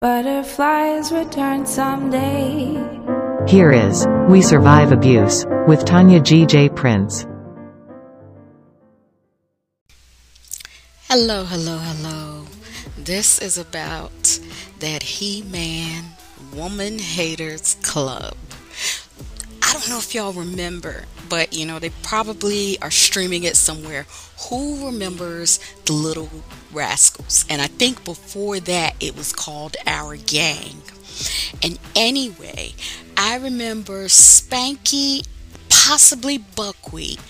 Butterflies return someday. Here is We Survive Abuse with Tonya G. J. Prince. Hello, hello, hello. This is about that He Man Woman Haters Club. I don't know if y'all remember, but you know, they probably are streaming it somewhere. Who remembers the Little Rascals? And I think before that it was called Our Gang. And anyway, I remember Spanky, possibly Buckwheat,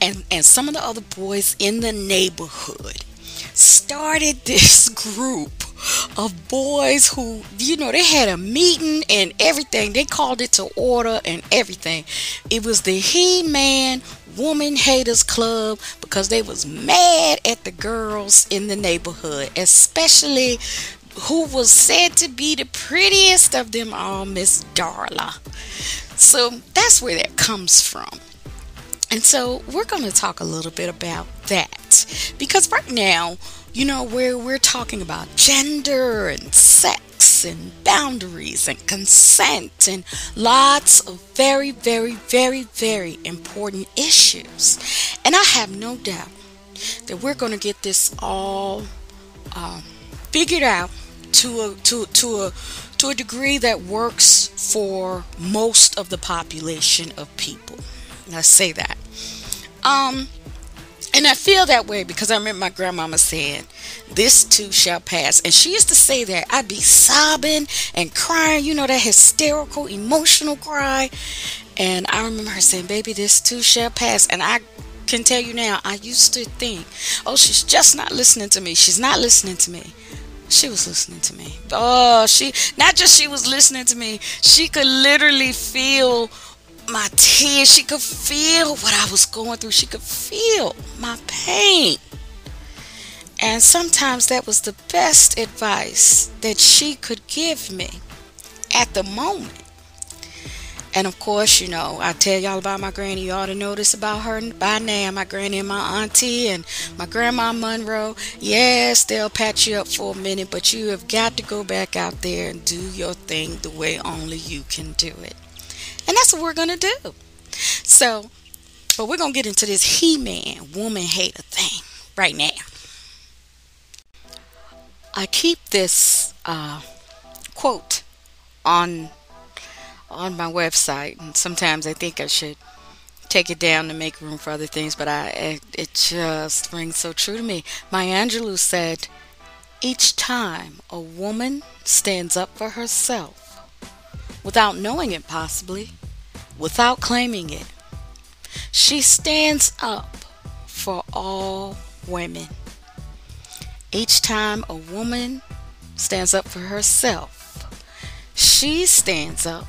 and, and some of the other boys in the neighborhood started this group of boys who, you know, they had a meeting and everything. They called it to order and everything. It was the He Man Woman Haters Club because they was mad at the girls in the neighborhood, especially who was said to be the prettiest of them all, Miss Darla. So that's where that comes from. And so we're going to talk a little bit about that because right now you know, where we're talking about gender and sex and boundaries and consent and lots of very, very, very, very important issues. And I have no doubt that we're going to get this all um, figured out to a to to a to a degree that works for most of the population of people. Let's say that. Um, and I feel that way because I remember my grandmama saying, This too shall pass. And she used to say that. I'd be sobbing and crying, you know, that hysterical, emotional cry. And I remember her saying, Baby, this too shall pass. And I can tell you now, I used to think, Oh, she's just not listening to me. She's not listening to me. She was listening to me. Oh, she, not just she was listening to me, she could literally feel my tears. She could feel what I was going through. She could feel my pain. And sometimes that was the best advice that she could give me at the moment. And of course, you know, I tell y'all about my granny. You ought to know this about her by now. My granny and my auntie and my grandma Monroe. Yes, they'll patch you up for a minute, but you have got to go back out there and do your thing the way only you can do it. And that's what we're going to do. So, but we're going to get into this He Man woman hater thing right now. I keep this uh, quote on on my website, and sometimes I think I should take it down to make room for other things, but I it, it just rings so true to me. Maya Angelou said, "Each time a woman stands up for herself, without knowing it, possibly, without claiming it. She stands up for all women. Each time a woman stands up for herself, she stands up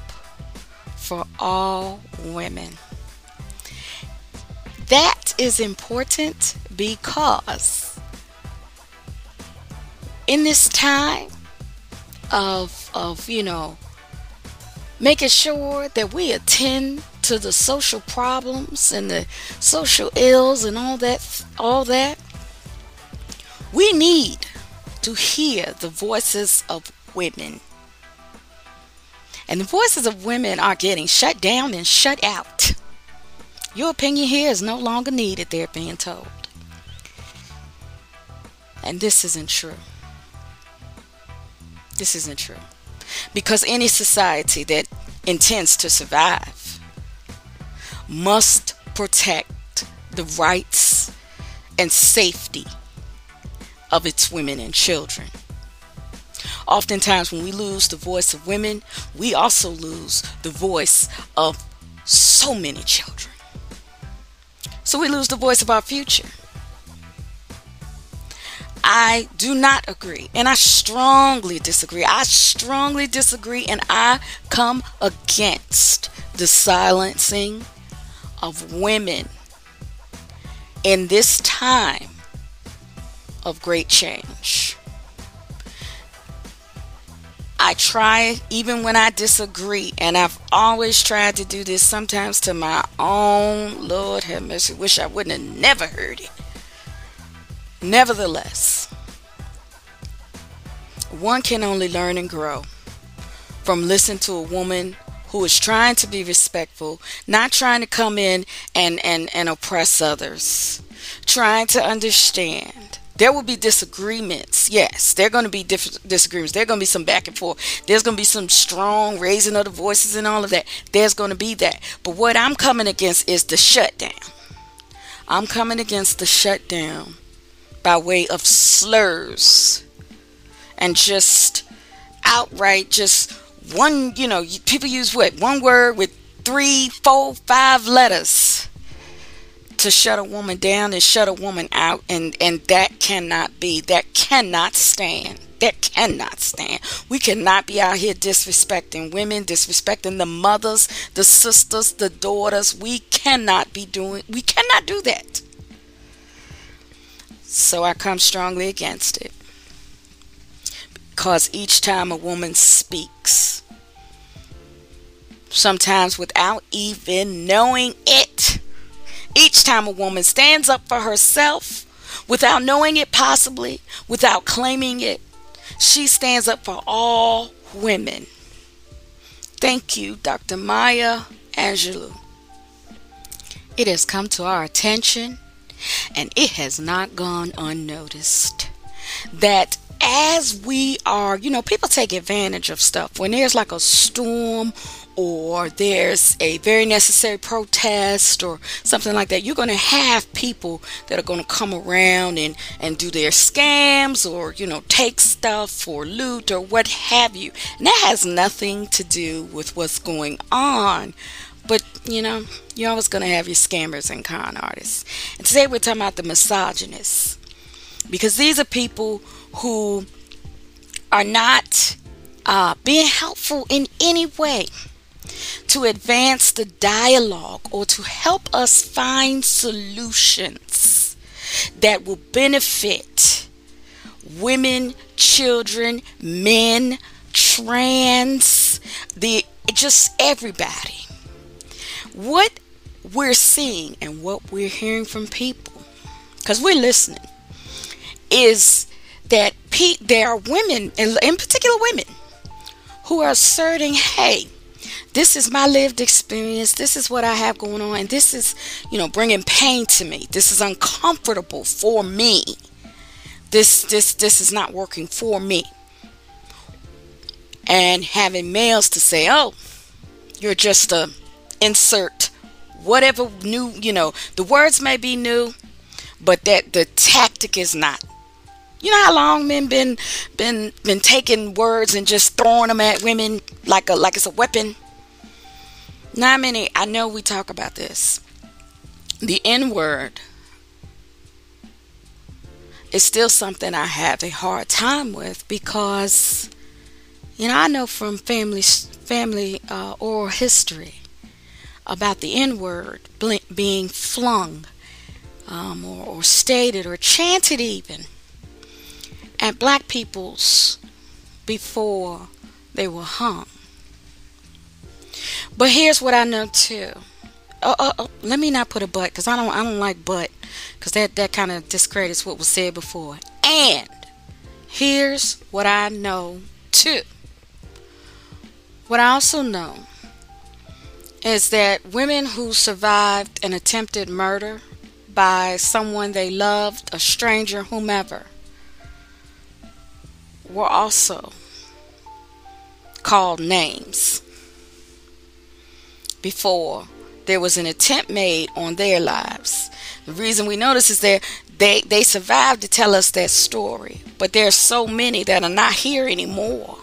for all women. That is important because in this time of of you know making sure that we attend to the social problems and the social ills and all that all that. We need to hear the voices of women. And the voices of women are getting shut down and shut out. Your opinion here is no longer needed they're being told. And this isn't true. This isn't true because any society that intends to survive must protect the rights and safety of its women and children. Oftentimes, when we lose the voice of women, we also lose the voice of so many children. So we lose the voice of our future. I do not agree, and I strongly disagree. I strongly disagree, and I come against the silencing of women in this time of great change. I try, even when I disagree, and I've always tried to do this sometimes to my own Lord have mercy. Wish I wouldn't have never heard it. Nevertheless, one can only learn and grow from listening to a woman who is trying to be respectful, not trying to come in and, and, and oppress others, trying to understand. There will be disagreements. Yes, there are going to be different disagreements. There are going to be some back and forth. There's going to be some strong raising of the voices and all of that. There's going to be that. But what I'm coming against is the shutdown. I'm coming against the shutdown by way of slurs and just outright just one you know people use what one word with three four five letters to shut a woman down and shut a woman out and and that cannot be that cannot stand that cannot stand. We cannot be out here disrespecting women disrespecting the mothers the sisters the daughters. We cannot be doing we cannot do that so i come strongly against it because each time a woman speaks, sometimes without even knowing it, each time a woman stands up for herself, without knowing it possibly, without claiming it, she stands up for all women. Thank you, Dr. Maya Angelou. It has come to our attention, and it has not gone unnoticed, that as we are, you know, people take advantage of stuff. When there's like a storm or there's a very necessary protest or something like that, you're going to have people that are going to come around and, and do their scams or, you know, take stuff or loot or what have you. And that has nothing to do with what's going on. But, you know, you're always going to have your scammers and con artists. And today we're talking about the misogynists. Because these are people who are not uh, being helpful in any way to advance the dialogue or to help us find solutions that will benefit women, children, men, trans, the just everybody. What we're seeing and what we're hearing from people, because we're listening, is that pe- there are women, in particular women, who are asserting, hey, this is my lived experience. This is what I have going on. And this is, you know, bringing pain to me. This is uncomfortable for me. This, this, this is not working for me. And having males to say, oh, you're just a insert whatever new, you know, the words may be new, but that the tactic is not. You know how long men been been been taking words and just throwing them at women like a like it's a weapon. Not many. I know we talk about this. The N word is still something I have a hard time with because you know I know from family family uh, oral history about the N word being flung um, or, or stated or chanted even at black people's before they were hung. But here's what I know too. Oh, oh, oh let me not put a but because I don't I don't like but because that that kind of discredits what was said before. And here's what I know too. What I also know is that women who survived an attempted murder by someone they loved, a stranger, whomever, were also called names before there was an attempt made on their lives. The reason we notice is that they, they survived to tell us that story, but there are so many that are not here anymore.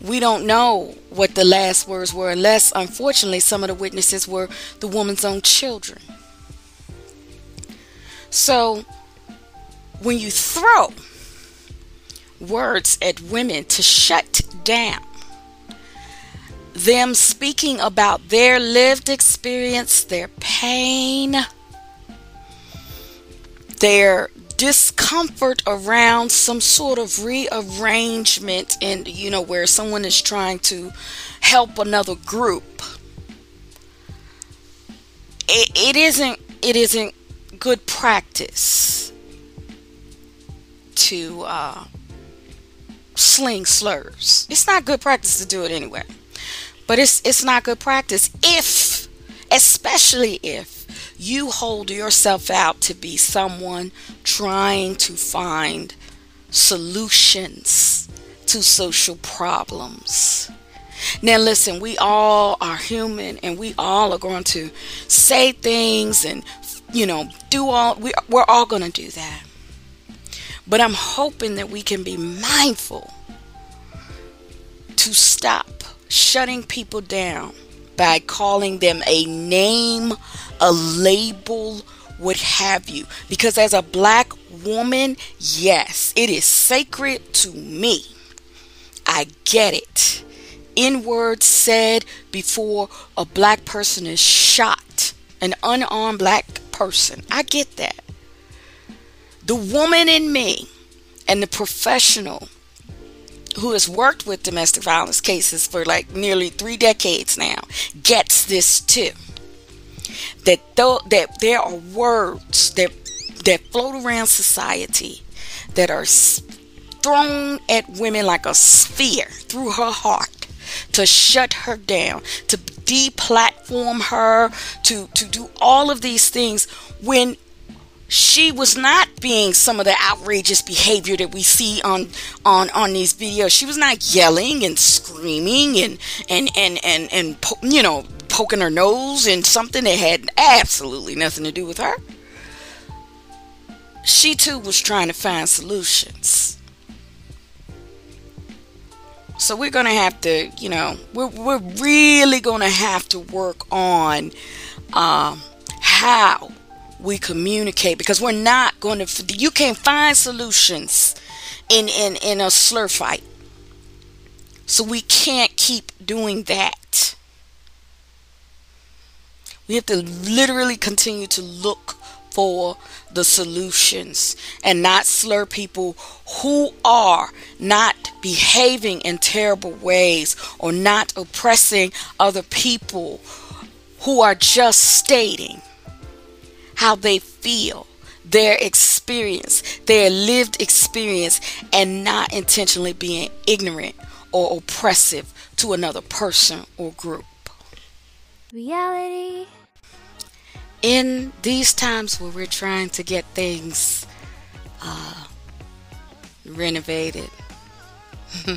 We don't know what the last words were, unless, unfortunately, some of the witnesses were the woman's own children. So, when you throw words at women to shut down them speaking about their lived experience, their pain, their discomfort around some sort of rearrangement and you know where someone is trying to help another group it, it isn't it isn't good practice to uh, sling slurs. It's not good practice to do it anyway. But it's it's not good practice if especially if you hold yourself out to be someone trying to find solutions to social problems. Now, listen, we all are human and we all are going to say things and, you know, do all, we, we're all going to do that. But I'm hoping that we can be mindful to stop shutting people down by calling them a name, a label, what have you. Because as a black woman, yes, it is sacred to me. I get it. In words said before a black person is shot, an unarmed black person. I get that. The woman in me and the professional who has worked with domestic violence cases for like nearly three decades now gets this too. That though that there are words that that float around society that are thrown at women like a sphere through her heart to shut her down, to deplatform her, to to do all of these things when she was not being some of the outrageous behavior that we see on on on these videos. She was not yelling and screaming and and and and and, po- you know poking her nose in something that had absolutely nothing to do with her. She too was trying to find solutions. So we're going to have to, you know, we're, we're really going to have to work on um, how we communicate because we're not going to you can't find solutions in in in a slur fight. So we can't keep doing that. We have to literally continue to look for the solutions and not slur people who are not behaving in terrible ways or not oppressing other people who are just stating how they feel, their experience, their lived experience, and not intentionally being ignorant or oppressive to another person or group. Reality. In these times where we're trying to get things uh, renovated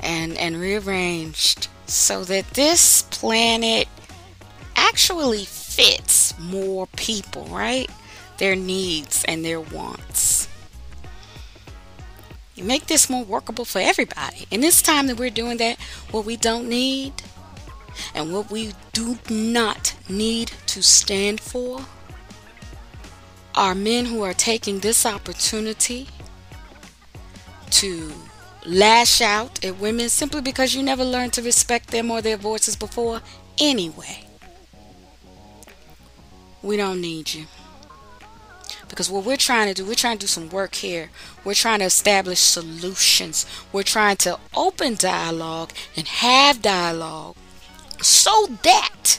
and and rearranged so that this planet actually fits more people, right? Their needs and their wants. You make this more workable for everybody. And this time that we're doing that, what we don't need and what we do not need to stand for are men who are taking this opportunity to lash out at women simply because you never learned to respect them or their voices before anyway we don't need you. Because what we're trying to do, we're trying to do some work here. We're trying to establish solutions. We're trying to open dialogue and have dialogue so that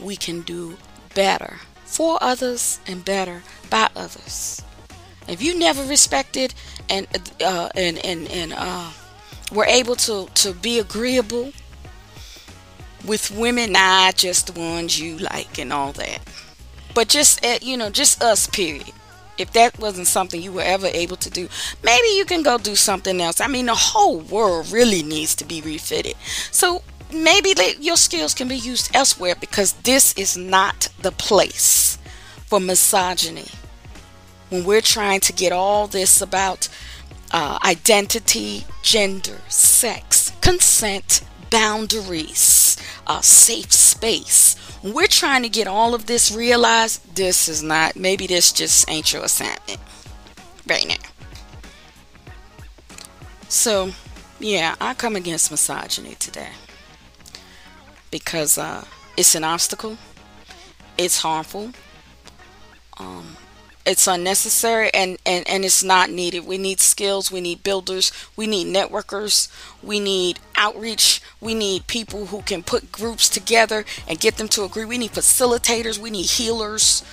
we can do better for others and better by others. If you never respected and uh, and and and uh, were able to to be agreeable with women, not just the ones you like and all that but just at, you know just us period. If that wasn't something you were ever able to do maybe you can go do something else. I mean the whole world really needs to be refitted. So maybe your skills can be used elsewhere because this is not the place for misogyny. When we're trying to get all this about uh, identity gender sex consent boundaries a safe space we're trying to get all of this realized. This is not, maybe this just ain't your assignment right now. So, yeah, I come against misogyny today because uh, it's an obstacle, it's harmful, um, it's unnecessary and, and, and it's not needed. We need skills, we need builders, we need networkers, we need outreach, we need people who can put groups together and get them to agree. We need facilitators, we need healers.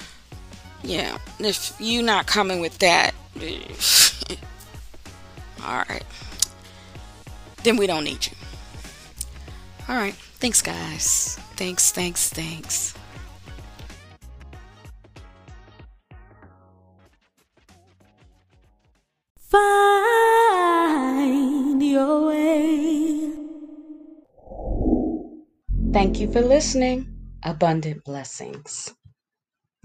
Yeah, if you not coming with that, all right, then we don't need you. All right, thanks, guys. Thanks, thanks, thanks. You for listening. Abundant blessings.